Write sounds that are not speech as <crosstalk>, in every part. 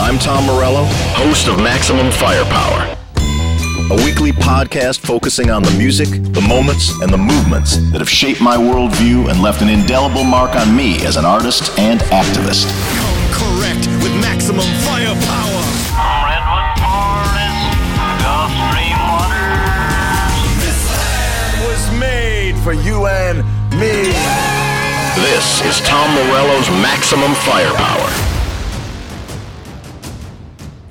I'm Tom Morello, host of Maximum Firepower, a weekly podcast focusing on the music, the moments, and the movements that have shaped my worldview and left an indelible mark on me as an artist and activist. Come correct with maximum firepower. Redwood Forest, Gulf Stream waters. This land was made for you and me. This is Tom Morello's Maximum Firepower.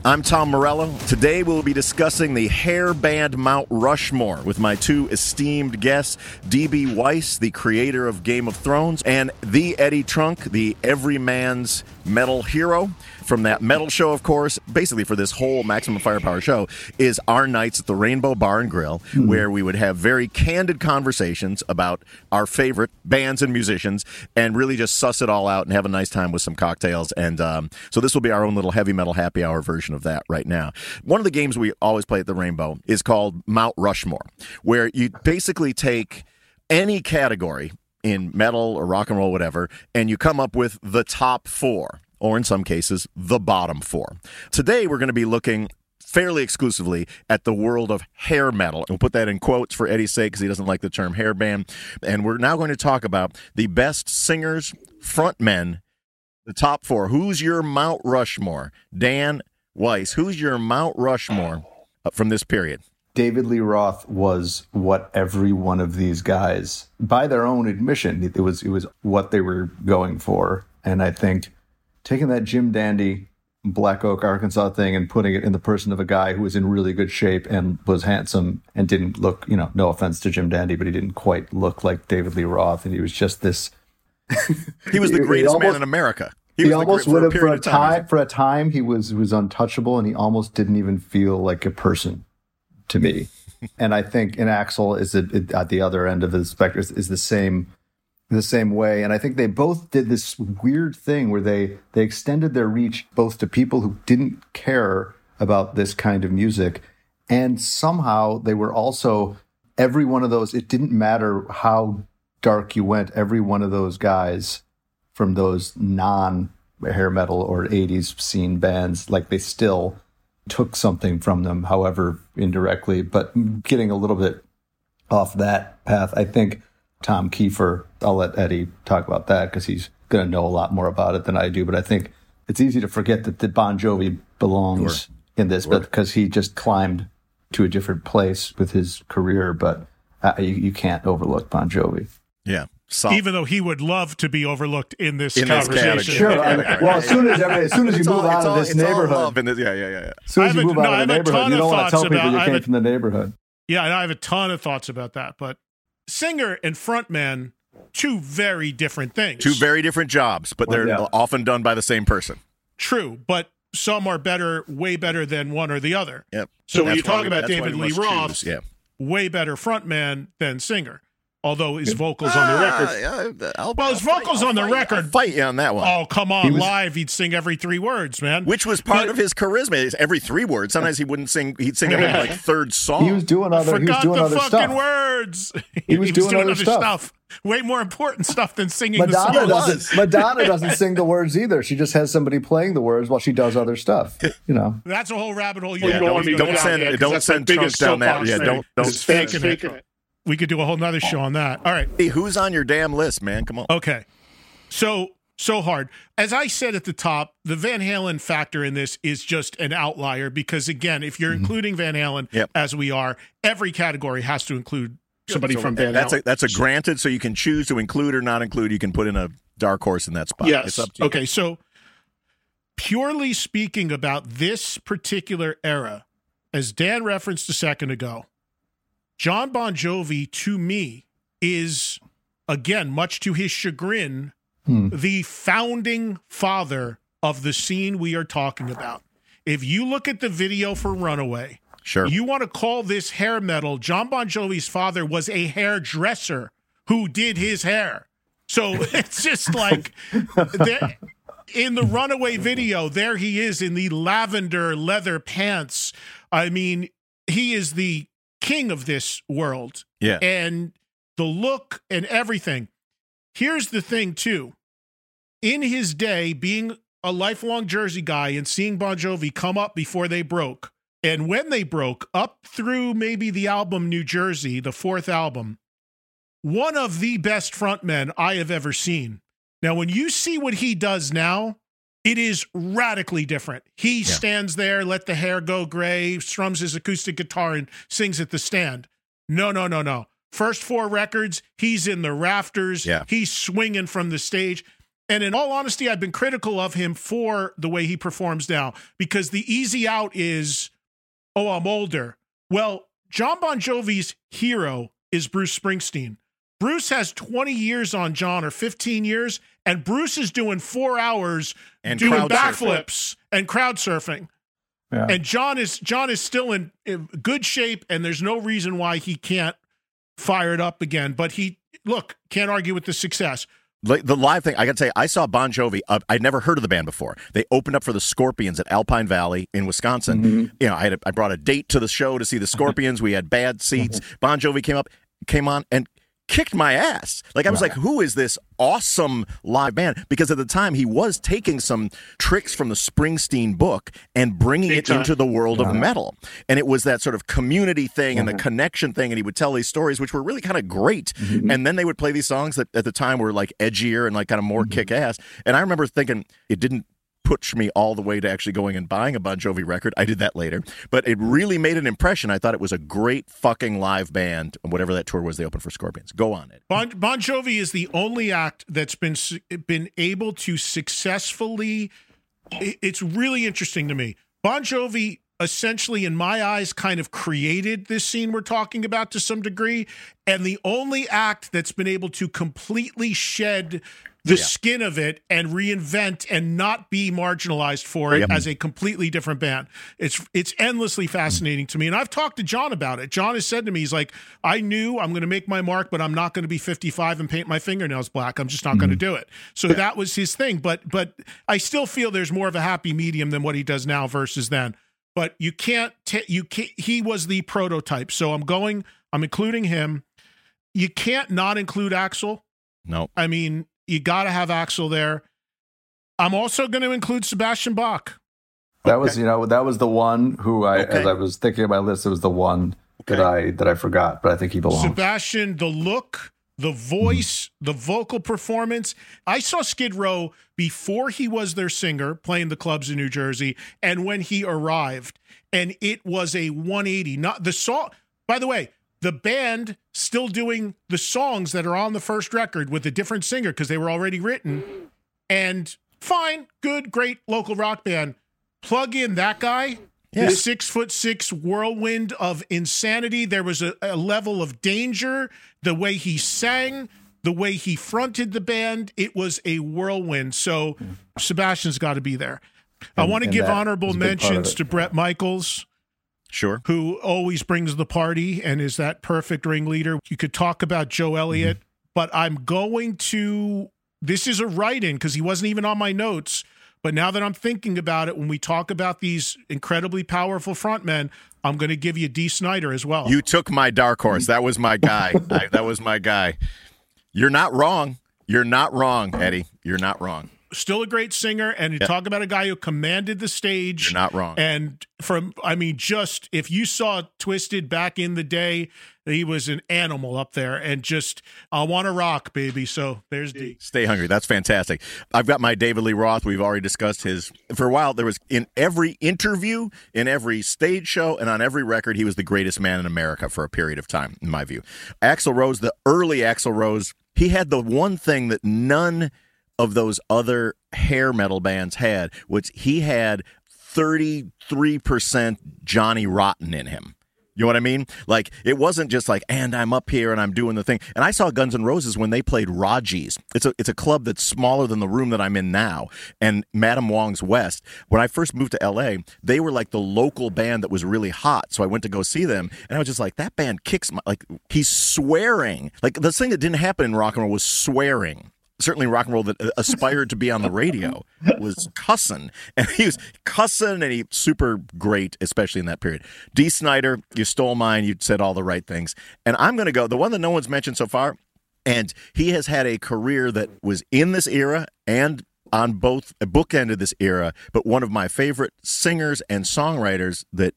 I'm Tom Morello. Today we'll be discussing the hair band Mount Rushmore with my two esteemed guests, DB Weiss, the creator of Game of Thrones, and the Eddie Trunk, the everyman's metal hero from that metal show, of course. Basically, for this whole Maximum Firepower show, is our nights at the Rainbow Bar and Grill, Hmm. where we would have very candid conversations about our favorite bands and musicians, and really just suss it all out and have a nice time with some cocktails. And um, so this will be our own little heavy metal happy hour version of that right now. One of the games we always play at the Rainbow is called Mount Rushmore, where you basically take any category in metal or rock and roll, whatever, and you come up with the top four, or in some cases, the bottom four. Today, we're going to be looking fairly exclusively at the world of hair metal. And We'll put that in quotes for Eddie's sake because he doesn't like the term hair band. And we're now going to talk about the best singers, frontmen, the top four. Who's your Mount Rushmore? Dan Weiss, who's your Mount Rushmore uh, from this period? David Lee Roth was what every one of these guys, by their own admission, it was it was what they were going for. And I think taking that Jim Dandy Black Oak, Arkansas thing and putting it in the person of a guy who was in really good shape and was handsome and didn't look, you know, no offense to Jim Dandy, but he didn't quite look like David Lee Roth. And he was just this <laughs> He was the <laughs> He- he greatest man in America. he, was the almost great- would have a for a time. time for a time he was was untouchable and he almost didn't even feel like a person to me. And i think in axl is it, at the other end of the spectrum is, is the same the same way. And i think they both did this weird thing where they they extended their reach both to people who didn't care about this kind of music. And somehow they were also every one of those it didn't matter how dark you went every one of those guys from those non hair metal or 80s scene bands like they still took something from them however indirectly but getting a little bit off that path i think tom kiefer i'll let eddie talk about that because he's going to know a lot more about it than i do but i think it's easy to forget that, that bon jovi belongs in this but because he just climbed to a different place with his career but uh, you, you can't overlook bon jovi. Yeah. Sol- even though he would love to be overlooked in this In conversation. category. Sure. I mean, well, as soon as every, as soon as you It's move all- out it's of all- this neighborhood, in this- yeah, yeah, yeah. as soon as you a- move no, out of the have a neighborhood, you don't want to thoughts tell people about- you I came a- from the neighborhood. Yeah, and I have a ton of thoughts about that. But singer and frontman, two very different things. Two very different jobs, but they're yeah. often done by the same person. true, but some are better, way better than one or the other. Yep. So when you talk we- about David Lee Roth, yeah. way better frontman than singer. Although his vocals on the record. Ah, yeah, I'll- Well, his I'll vocals I'll on the fight- record- I'll fight you on that one. Oh, come on. He was- Live, he'd sing every three words, man. Which was part But- of his charisma. It's every three words. Sometimes he wouldn't sing. He'd sing every like <laughs> third song. He was doing other. He was Forgot doing the other fucking stuff. words. <laughs> He was doing other stuff. Way more important stuff than singing Madonna the song. doesn't. <laughs> Madonna doesn't sing the words either. She just has somebody playing the words while she does other stuff. You know. That's a whole rabbit hole. You Yeah, don't, don't- want me to don't send- yet, 'cause don't send the Trump down that- soapbox yeah, thing. don't- don't- It's faking it. We could do a whole nother show on that. All right. Hey, who's on your damn list, man? Come on. Okay. So so hard. As I said at the top, the Van Halen factor in this is just an outlier because again, if you're including Van Halen Mm-hmm. Yep. as we are, every category has to include somebody So from Van that's Halen. a that's a granted. So you can choose to include or not include. You can put in a dark horse in that spot. Yes. It's up to you. Okay. So, purely speaking about this particular era, as Dan referenced a second ago, John Bon Jovi to me is, again, much to his chagrin, Hmm. the founding father of the scene we are talking about. If you look at the video for Runaway, Sure. you want to call this hair metal. John Bon Jovi's father was a hairdresser who did his hair. So <laughs> it's just like there- in the runaway video, there he is in the lavender leather pants. I mean, he is the king of this world. Yeah. And the look and everything. Here's the thing, too. In his day, being a lifelong Jersey guy and seeing Bon Jovi come up before they broke, and when they broke, up through maybe the album New Jersey, the fourth album, one of the best frontmen I have ever seen. Now, when you see what he does now, it is radically different. He stands there, let the hair go gray, strums his acoustic guitar, and sings at the stand. No, no, no, no. First four records, he's in the rafters. Yeah. He's swinging from the stage. And in all honesty, I've been critical of him for the way he performs now because the easy out is, oh, I'm older. Well, John Bon Jovi's hero is Bruce Springsteen. Bruce has 20 years on John or 15 years, and Bruce is doing four hours And doing crowd backflips and crowd surfing. Yeah. And John is John is still in, in good shape, and there's no reason why he can't fire it up again. But he look can't argue with the success. Like, the live thing, I got to say, I saw Bon Jovi. Uh, I'd never heard of the band before. They opened up for the Scorpions at Alpine Valley in Wisconsin. You know, I had a, I brought a date to the show to see the <laughs> Scorpions. we had bad seats. Bon Jovi came up, came on, and kicked my ass. Like I was like, who is this awesome live band? Because at the time he was taking some tricks from the Springsteen book and bringing it time. into the world of metal. And it was that sort of community thing and the connection thing. And he would tell these stories, which were really kind of great. Mm-hmm. And then they would play these songs that at the time were like edgier and like kind of more mm-hmm. kick ass. And I remember thinking it didn't push me all the way to actually going and buying a Bon Jovi record. I did that later, but it really made an impression. I thought it was a great fucking live band, whatever that tour was they opened for Scorpions. Go on it. Bon, bon Jovi is the only act that's been been able to successfully. It's really interesting to me. Bon Jovi essentially, in my eyes, kind of created this scene we're talking about to some degree, and the only act that's been able to completely shed the skin of it and reinvent and not be marginalized for it Yep. as a completely different band. It's it's endlessly mm-hmm. fascinating to me. And I've talked to John about it. John has said to me, he's like, I knew I'm going to make my mark, but I'm not going to be 55 and paint my fingernails black. I'm just not going to mm-hmm. do it. So that was his thing. But but I still feel there's more of a happy medium than what he does now versus then. But you can't ta- you can't he was the prototype. So I'm going, I'm including him. You can't not include Axl. No. I mean, you got to have Axl there. I'm also going to include Sebastian Bach. That was, you know, that was the one who I, Okay. as I was thinking of my list, it was the one that I that I forgot, but I think he belongs. Sebastian, the look, the voice, the vocal performance. I saw Skid Row before he was their singer playing the clubs in New Jersey and when he arrived. And it was a 180. Not the song, by the way, the band still doing the songs that are on the first record with a different singer because they were already written. And fine, good, great local rock band. Plug in that guy. The six foot six whirlwind of insanity. There was a, a level of danger. The way he sang, the way he fronted the band, it was a whirlwind. So Sebastian's got to be there. I want to give honorable is a big part of mentions to Bret Michaels Sure. who always brings the party and is that perfect ringleader. You could talk about Joe mm-hmm. Elliott, but I'm going to. This is a write in because he wasn't even on my notes. But now that I'm thinking about it, when we talk about these incredibly powerful frontmen, I'm going to give you Dee Snider as well. You took my dark horse. That was my guy. <laughs> I, that was my guy. You're not wrong. You're not wrong, Eddie. You're not wrong. Still a great singer, and you talk about a guy who commanded the stage. You're not wrong. And from, I mean, just if you saw Twisted back in the day, he was an animal up there, and just I want to rock, baby. So there's Dee. Stay hungry. That's fantastic. I've got my David Lee Roth. We've already discussed his. For a while, there was in every interview, in every stage show, and on every record, he was the greatest man in America for a period of time, in my view. Axl Rose, the early Axl Rose, he had the one thing that none of those other hair metal bands had, which he had 33% Johnny Rotten in him. You know what I mean? Like it wasn't just like, and I'm up here and I'm doing the thing. And I saw Guns N' Roses when they played Raji's. It's a it's a club that's smaller than the room that I'm in now, and Madam Wong's West. When I first moved to L.A., they were like the local band that was really hot. So I went to go see them, and I was just like, that band kicks my like he's swearing. Like the thing that didn't happen in rock and roll was swearing certainly rock and roll that uh, aspired to be on the radio <laughs> was cussing and he was cussing and he super great especially in that period. Dee Snider you stole mine. You said all the right things. And i'm going to go the one that no one's mentioned so far and he has had a career that was in this era and on both a bookend of this era, but one of my favorite singers and songwriters that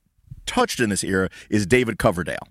touched in this era is David Coverdale.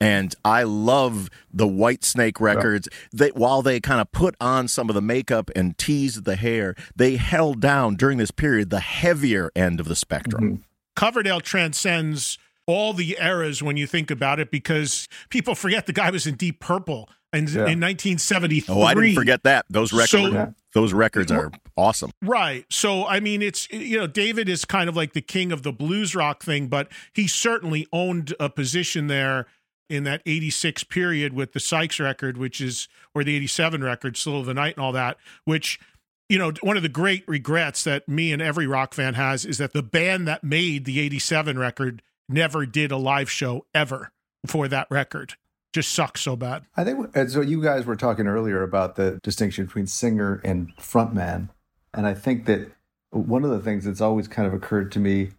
And I love the Whitesnake records. That while they kind of put on some of the makeup and teased the hair, they held down during this period the heavier end of the spectrum. Mm-hmm. Coverdale transcends all the eras when you think about it because people forget the guy was in Deep Purple in, Yeah. in 1973. Oh, I didn't forget that. Those records, So- Yeah. those records are awesome. Right. So, I mean, it's, you know, David is kind of like the king of the blues rock thing, but he certainly owned a position there in that 86 period with the Sykes record, which is, or the 87 record, Still of the Night and all that, which, you know, one of the great regrets that me and every rock fan has is that the band that made the 87 record never did a live show ever for that record. Just sucks so bad. I think and so. You guys were talking earlier about the distinction between singer and frontman, and I think that one of the things that's always kind of occurred to me,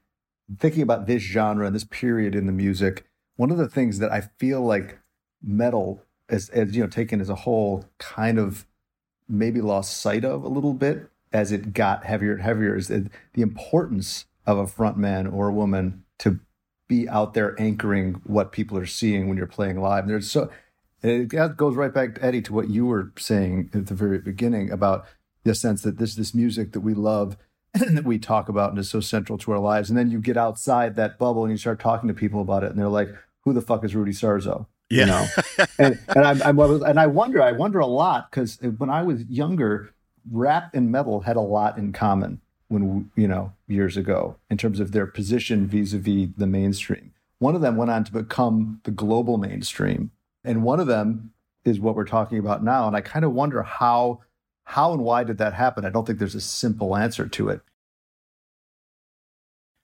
thinking about this genre and this period in the music, one of the things that I feel like metal, as as you know, taken as a whole, kind of maybe lost sight of a little bit as it got heavier and heavier, is the importance of a frontman or a woman to be out there anchoring what people are seeing when you're playing live. And there's so it goes right back, to Eddie, to what you were saying at the very beginning about the sense that this this music that we love and <clears throat> that we talk about and is so central to our lives. And then you get outside that bubble and you start talking to people about it, and they're like, "Who the fuck is Rudy Sarzo?" Yeah. You know, <laughs> and and I'm, I'm and I wonder, I wonder a lot because when I was younger, rap and metal had a lot in common when you know years ago in terms of their position vis-a-vis the mainstream. One of them went on to become the global mainstream, and one of them is what we're talking about now. And I kind of wonder how how and why did that happen? I don't think there's a simple answer to it.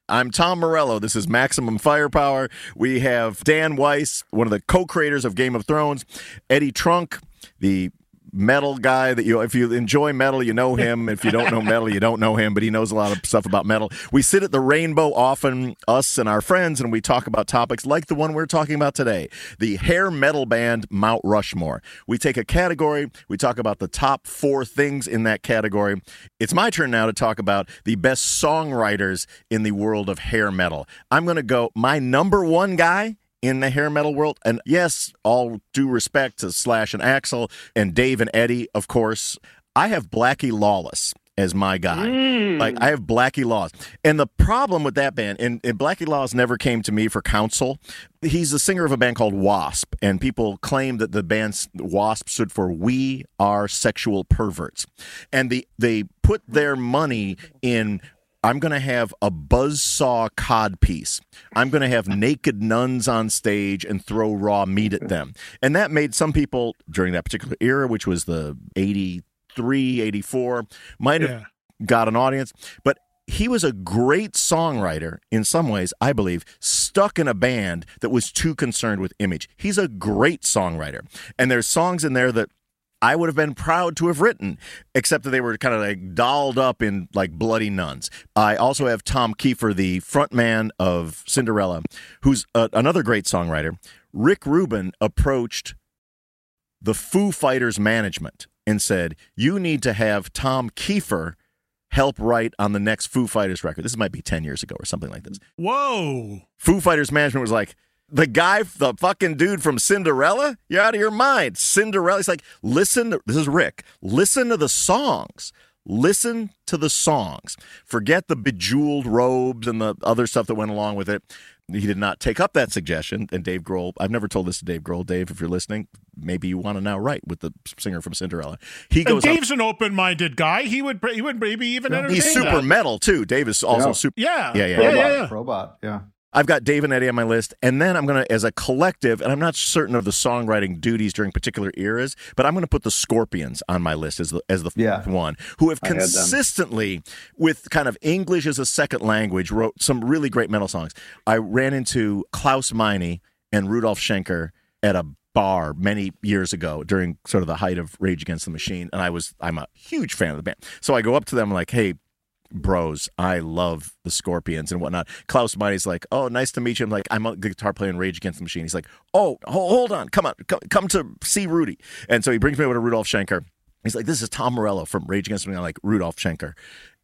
I'm Tom Morello. This is Maximum Firepower. We have Dan Weiss, one of the co-creators of Game of Thrones, Eddie Trunk, the metal guy that you if you enjoy metal you know him. If you don't know <laughs> metal you don't know him but he knows a lot of stuff about metal. We sit at the rainbow often us and our friends and we talk about topics like the one we're talking about today the hair metal band mount rushmore. We take a category we talk about the top four things in that category. It's my turn now to talk about the best songwriters in the world of hair metal. I'm going to go my number one guy in the hair metal world. And yes, all due respect to Slash and Axl and Dave and Eddie, of course, I have Blackie Lawless as my guy. Mm. Like I have Blackie Laws. And the problem with that band, and, and Blackie Laws never came to me for counsel. He's the singer of a band called Wasp, and people claim that the band Wasp stood for We Are Sexual Perverts. And the they put their money in I'm going to have a buzzsaw cod piece. I'm going to have naked nuns on stage and throw raw meat at them. And that made some people during that particular era, which was the 83, 84, might have Yeah. got an audience. But he was a great songwriter in some ways, I believe, stuck in a band that was too concerned with image. He's a great songwriter. And there's songs in there that I would have been proud to have written, except that they were kind of like dolled up in like bloody nuns. I also have Tom Kiefer, the frontman of Cinderella, who's a, another great songwriter. Rick Rubin approached the Foo Fighters management and said, You need to have Tom Kiefer help write on the next Foo Fighters record. This might be 10 years ago or something like this. Whoa. Foo Fighters management was like, the guy, the fucking dude from Cinderella, you're out of your mind. Cinderella. He's like, listen, to, this is Rick. Listen to the songs. Listen to the songs. Forget the bejeweled robes and the other stuff that went along with it. He did not take up that suggestion. And Dave Grohl, I've never told this to Dave Grohl. Dave, if you're listening, maybe you want to now write with the singer from Cinderella. He And goes, up- Dave's an open-minded guy. He would he would maybe even entertain he's super that. metal too. Dave is also Yeah. super. Yeah. Yeah, yeah, yeah, yeah. yeah, yeah. Robot, yeah. I've got Dave and Eddie on my list, and then I'm going to, as a collective, and I'm not certain of the songwriting duties during particular eras, but I'm going to put the Scorpions on my list as the as the Yeah. fourth one, who have I had them. consistently, with kind of English as a second language, wrote some really great metal songs. I ran into Klaus Meine and Rudolf Schenker at a bar many years ago during sort of the height of Rage Against the Machine, and I was I'm a huge fan of the band, so I go up to them like, hey bros. I love the Scorpions and whatnot. Klaus Meine's like, oh, nice to meet you. I'm like, I'm a guitar player in Rage Against the Machine. He's like, oh, hold on, come on, come, to see Rudy. And so he brings me over to Rudolf Schenker. He's like, "This is Tom Morello from Rage Against the Machine." I'm like Rudolf Schenker.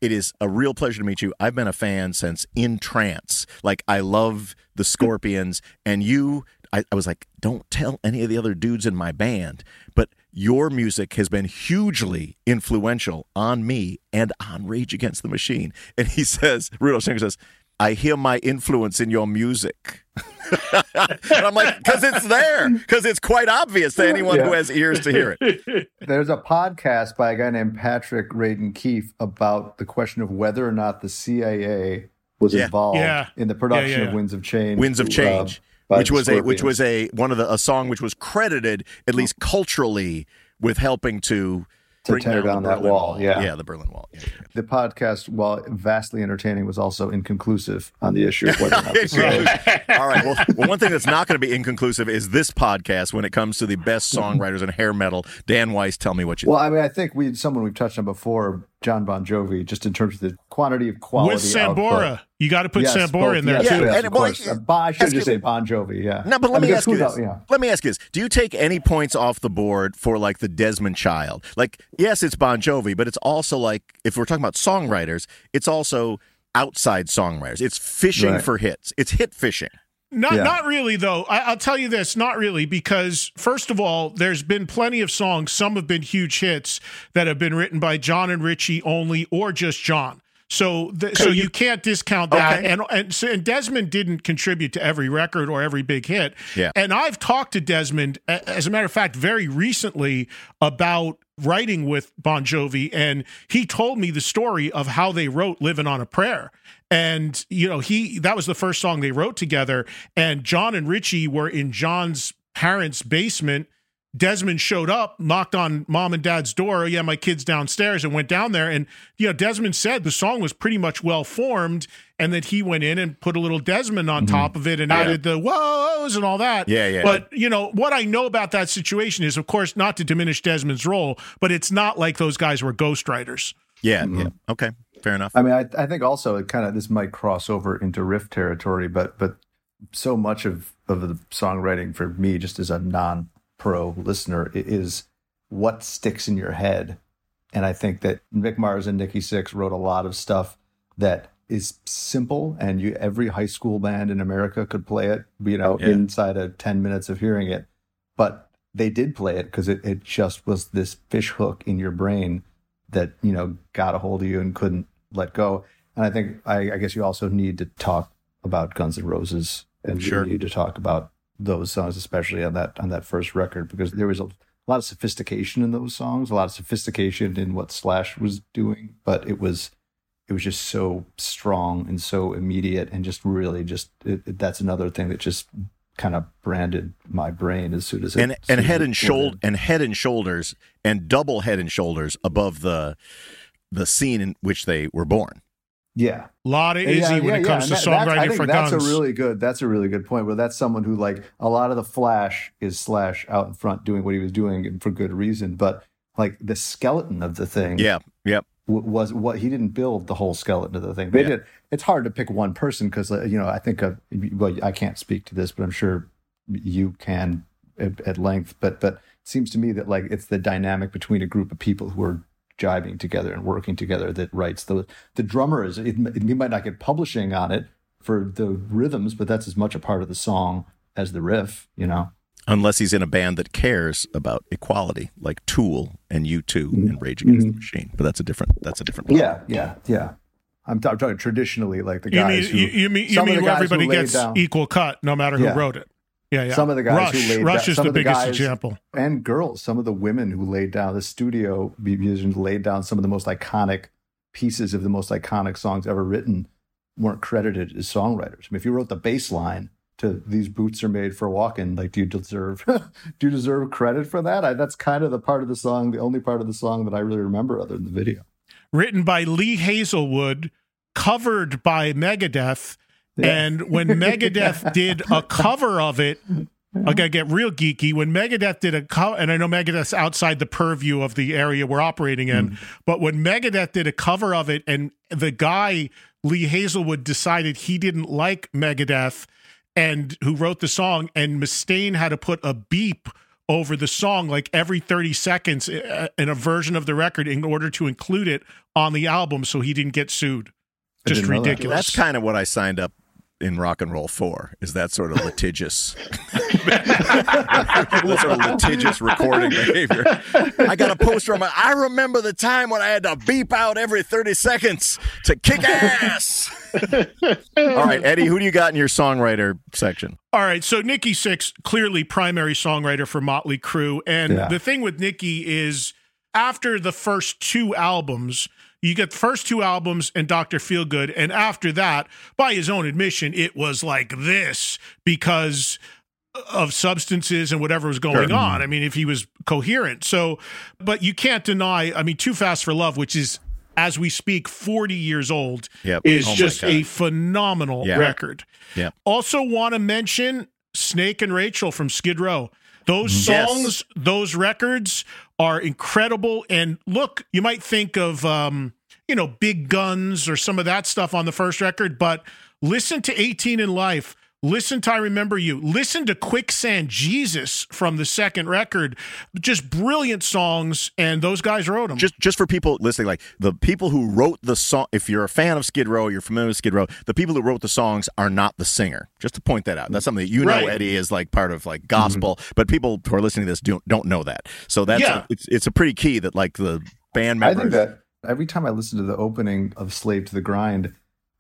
It is a real pleasure to meet you. I've been a fan since In Trance. Like I love the Scorpions, and you. I, I was like, don't tell any of the other dudes in my band, but your music has been hugely influential on me and on Rage Against the Machine. And he says, Rudolf Schenker says, I hear my influence in your music. <laughs> and I'm like, because it's there, because it's quite obvious to anyone who has ears to hear it. <laughs> There's a podcast by a guy named Patrick Radden Keefe about the question of whether or not the CIA was Yeah. involved Yeah. in the production Yeah, yeah, yeah. of Winds of Change. Winds of uh, Change, by which was a which was a one of the a song which was credited at least culturally with helping to To tear the down that Berlin wall, yeah. yeah, the Berlin Wall. Yeah, yeah, the podcast, while vastly entertaining, was also inconclusive on the issue of whether or not. <laughs> All right. Well, well, one thing that's not going to be inconclusive is this podcast when it comes to the best songwriters in hair metal. Dan Weiss, tell me what you. Well, I mean, I think we someone we've touched on before, John Bon Jovi, just in terms of the quantity of quality. With Sambora, output. you got to put Yes, Sambora both, in there yes, Yeah, too. yes, and- of well, course. I- Uh, I should just you- say Bon Jovi. Yeah. No, but let I me mean, ask you this. who knows, Let me ask you this. Do you take any points off the board for like the Desmond Child? Like, yes, it's Bon Jovi, but it's also like if we're talking about songwriters, it's also outside songwriters. It's fishing Right. for hits. It's hit fishing. Not Yeah. not really though. I, I'll tell you this, not really, because first of all, there's been plenty of songs. Some have been huge hits that have been written by John and Richie only, or just John. So, so you can't discount that. Okay. And and, so, and Desmond didn't contribute to every record or every big hit. Yeah. And I've talked to Desmond, as a matter of fact, very recently about writing with Bon Jovi, and he told me the story of how they wrote "Living on a Prayer." And you know, he that was the first song they wrote together. And John and Richie were in John's parents' basement. Desmond showed up, knocked on mom and dad's door. Oh, yeah, my kid's downstairs, and went down there. And you know, Desmond said the song was pretty much well formed, and that he went in and put a little Desmond on mm-hmm. top of it and added the whoas and all that. Yeah, yeah. But you know what I know about that situation is, of course, not to diminish Desmond's role, but it's not like those guys were ghostwriters. Yeah, mm-hmm. yeah. Okay, fair enough. I mean, I, I think also it kind of this might cross over into riff territory, but but so much of of the songwriting for me, just as a non pro listener, is what sticks in your head. And I think that Mick Mars and Nikki Sixx wrote a lot of stuff that is simple, and you every high school band in America could play it. You know, Yeah. inside of ten minutes of hearing it, but they did play it because it, it just was this fish hook in your brain that you know got a hold of you and couldn't let go. And I think I, I guess you also need to talk about Guns N' Roses, and Sure. you need to talk about those songs, especially on that on that first record, because there was a lot of sophistication in those songs, a lot of sophistication in what Slash was doing, but it was it was just so strong and so immediate, and just really just it, it- that's another thing that just kind of branded my brain as soon as it and and head and shoulder and head and shoulders and double head and shoulders above the the scene in which they were born. Yeah. A lot of Izzy when it comes and to that- that's- songwriting think for that's Guns. a really good. That's a really good point. But that's someone who like a lot of the Flash is Slash out in front doing what he was doing and for good reason. But like the skeleton of the thing, Yeah, yep. w- was what he didn't build the whole skeleton of the thing. They Yeah. did. It's hard to pick one person because uh, you know I think of well I can't speak to this, but I'm sure you can at, at length. But but it seems to me that like it's the dynamic between a group of people who are jiving together and working together that writes the the drummer is it, he might not get publishing on it for the rhythms, but that's as much a part of the song as the riff. You know. Unless he's in a band that cares about equality, like Tool and U 2 Mm-hmm. and Rage Against the Machine. But that's a different. That's a different. problem. Yeah, yeah, yeah. I'm, t- I'm talking traditionally, like the You guys mean who you, you mean you mean the guys everybody laid gets down- equal cut no matter who Yeah. wrote it? Yeah, yeah. Some of the guys Rush, who laid Rush down- is some the of the biggest guys- example. and girls, some of the women who laid down the studio musicians laid down some of the most iconic pieces of the most iconic songs ever written weren't credited as songwriters. I mean, if you wrote the bass line to "These Boots Are Made for Walking," like, do you deserve <laughs> do you deserve credit for that? I, that's kind of the part of the song, the only part of the song that I really remember, other than the video. Written by Lee Hazlewood, covered by Megadeth. And when Megadeth <laughs> did a cover of it, I gotta get real geeky. When Megadeth did a cover, and I know Megadeth's outside the purview of the area we're operating in, but when Megadeth did a cover of it, and the guy Lee Hazlewood decided he didn't like Megadeth, and who wrote the song, and Mustaine had to put a beep over the song like every 30 seconds uh, in a version of the record in order to include it on the album so he didn't get sued. Just didn't that. ridiculous. That's kind of what I signed up in rock and roll for. Is that sort of litigious, <laughs> that sort of litigious recording behavior? I got a poster on my. I remember the time when I had to beep out every thirty seconds to kick ass. <laughs> All right, Eddie, who do you got in your songwriter section? All right, so Nikki Sixx, clearly primary songwriter for Motley Crue. And Yeah. the thing with Nikki is after the first two albums, you get the first two albums and Dr. Feelgood. And after that, by his own admission, it was like this because of substances and whatever was going on. I mean, if he was coherent. So, but you can't deny, I mean, Too Fast for Love, which is, as we speak, 40 years old, Yep. is Oh just a phenomenal Yeah. record. Yeah. Also, want to mention Snake and Rachel from Skid Row. Those mm-hmm. Yes. songs, those records are incredible. And look, you might think of, um, you know, Big Guns or some of that stuff on the first record, but listen to 18 in Life. Listen to I Remember You. Listen to Quicksand Jesus from the second record. Just brilliant songs, and those guys wrote them. just just for people listening, like the people who wrote the song. If you're a fan of Skid Row, you're familiar with Skid Row. The people who wrote the songs are not the singer. Just to point that out. That's something that you know, Eddie, is like part of like gospel. Mm-hmm. But people who are listening to this don't don't know that. So that's Yeah. a, it's it's a pretty key that like the band members. I think that every time I listen to the opening of "Slave to the Grind,"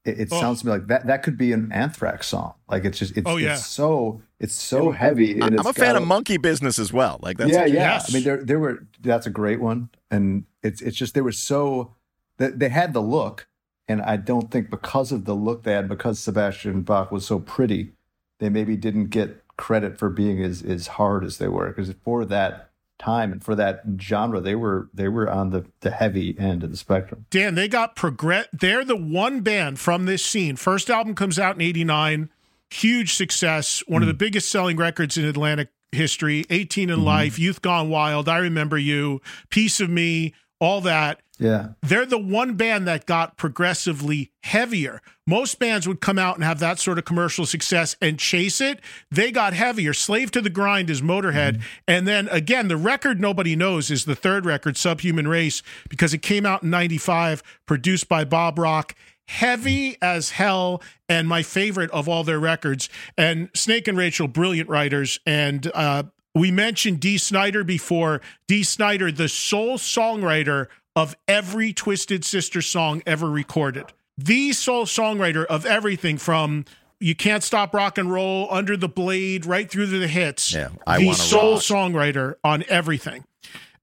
it, it Oh. sounds to me like that. That could be an Anthrax song. Like it's just it's, Oh, yeah. it's so it's so heavy. And I'm a fan got of Monkey Business as well. Like that's yeah, yeah. Yes. I mean, there there were that's a great one, and it's it's just they were so that they had the look, and I don't think because of the look they had, because Sebastian Bach was so pretty, they maybe didn't get credit for being as as hard as they were because for that time and for that genre, they were they were on the the heavy end of the spectrum. Dan, they got progress. They're the one band from this scene. First album comes out in '89, huge success, one of the mm. biggest selling records in Atlantic history. 18 in mm-hmm. Life, Youth Gone Wild, I Remember You, Piece of Me, all that. Yeah, They're the one band that got progressively heavier. Most bands would come out and have that sort of commercial success and chase it. They got heavier. Slave to the Grind is Motorhead. And then again, the record nobody knows is the third record, Subhuman Race, because it came out in 95, produced by Bob Rock. Heavy as hell, and my favorite of all their records. And Snake and Rachel, brilliant writers. And uh, we mentioned Dee Snider before. Dee Snider, the sole songwriter of every Twisted Sister song ever recorded. The sole songwriter of everything from You Can't Stop Rock and Roll, Under the Blade, right through to the hits. Yeah, I the sole Rock. songwriter on everything.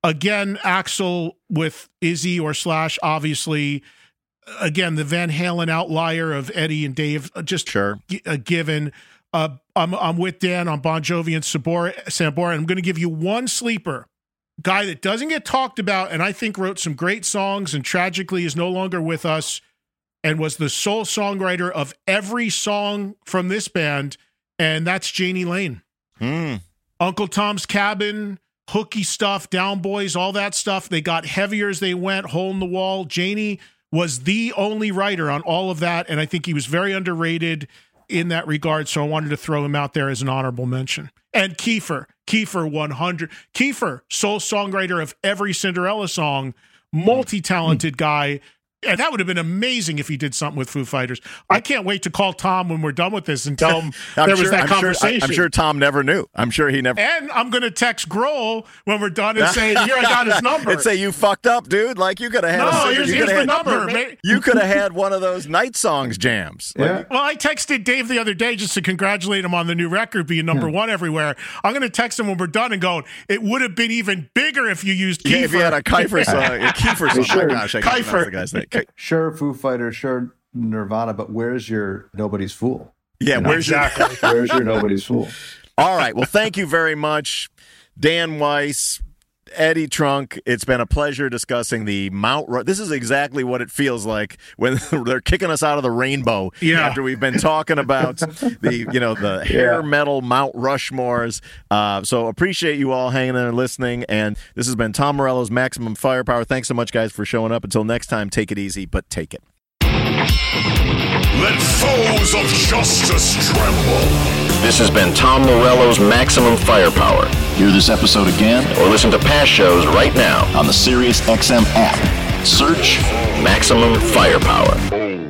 Again, Axl with Izzy or Slash, obviously. Again, the Van Halen outlier of Eddie and Dave, uh, just Sure. a given. Uh, I'm I'm with Dan on Bon Jovi and Sabor, Sambora. I'm going to give you one sleeper guy that doesn't get talked about, and I think wrote some great songs, and tragically is no longer with us, and was the sole songwriter of every song from this band, and that's Jani Lane. Hmm. Uncle Tom's Cabin, hooky stuff, Down Boys, all that stuff. They got heavier as they went, Hole in the Wall. Jani was the only writer on all of that, and I think he was very underrated in that regard. So I wanted to throw him out there as an honorable mention. And Kiefer, Kiefer 100. Kiefer, sole songwriter of every Cinderella song, multi talented guy. And that would have been amazing if he did something with Foo Fighters. I can't wait to call Tom when we're done with this and tell <laughs> him I'm there sure, was that I'm sure- conversation. I, am sure Tom never knew. I'm sure he never. And I'm going to text Grohl when we're done and say, "Here, I got his <laughs> number." and say you fucked up, dude. Like you could have had. no, a, here's, you here's the had- number. <laughs> Ma- You could have had one of those night songs jams. Like. Well, I texted Dave the other day just to congratulate him on the new record being number hmm. one everywhere. I'm going to text him when we're done and go, it would have been even bigger if you used Kiefer. Yeah, if you had a Kiefer song, a Kiefer song. Sure. Oh my gosh, I can't Kiefer. pronounce the guy's name. Sure, Foo Fighters, sure, Nirvana, but where's your Nobody's Fool? Yeah, where's your. Where's your Nobody's Fool? All right. Well, thank you very much, Dan Weiss, Eddie Trunk. It's been a pleasure discussing the Mount. Ru- this is exactly what it feels like when <laughs> they're kicking us out of the rainbow. Yeah. After we've been talking about <laughs> the you know the hair metal Mount Rushmores. Uh, so appreciate you all hanging there and listening. And this has been Tom Morello's Maximum Firepower. Thanks so much, guys, for showing up. Until next time, take it easy, but take it. Let foes of justice tremble. This has been Tom Morello's Maximum Firepower. Hear this episode again Or listen to past shows right now. on the SiriusXM app. Search Maximum Firepower.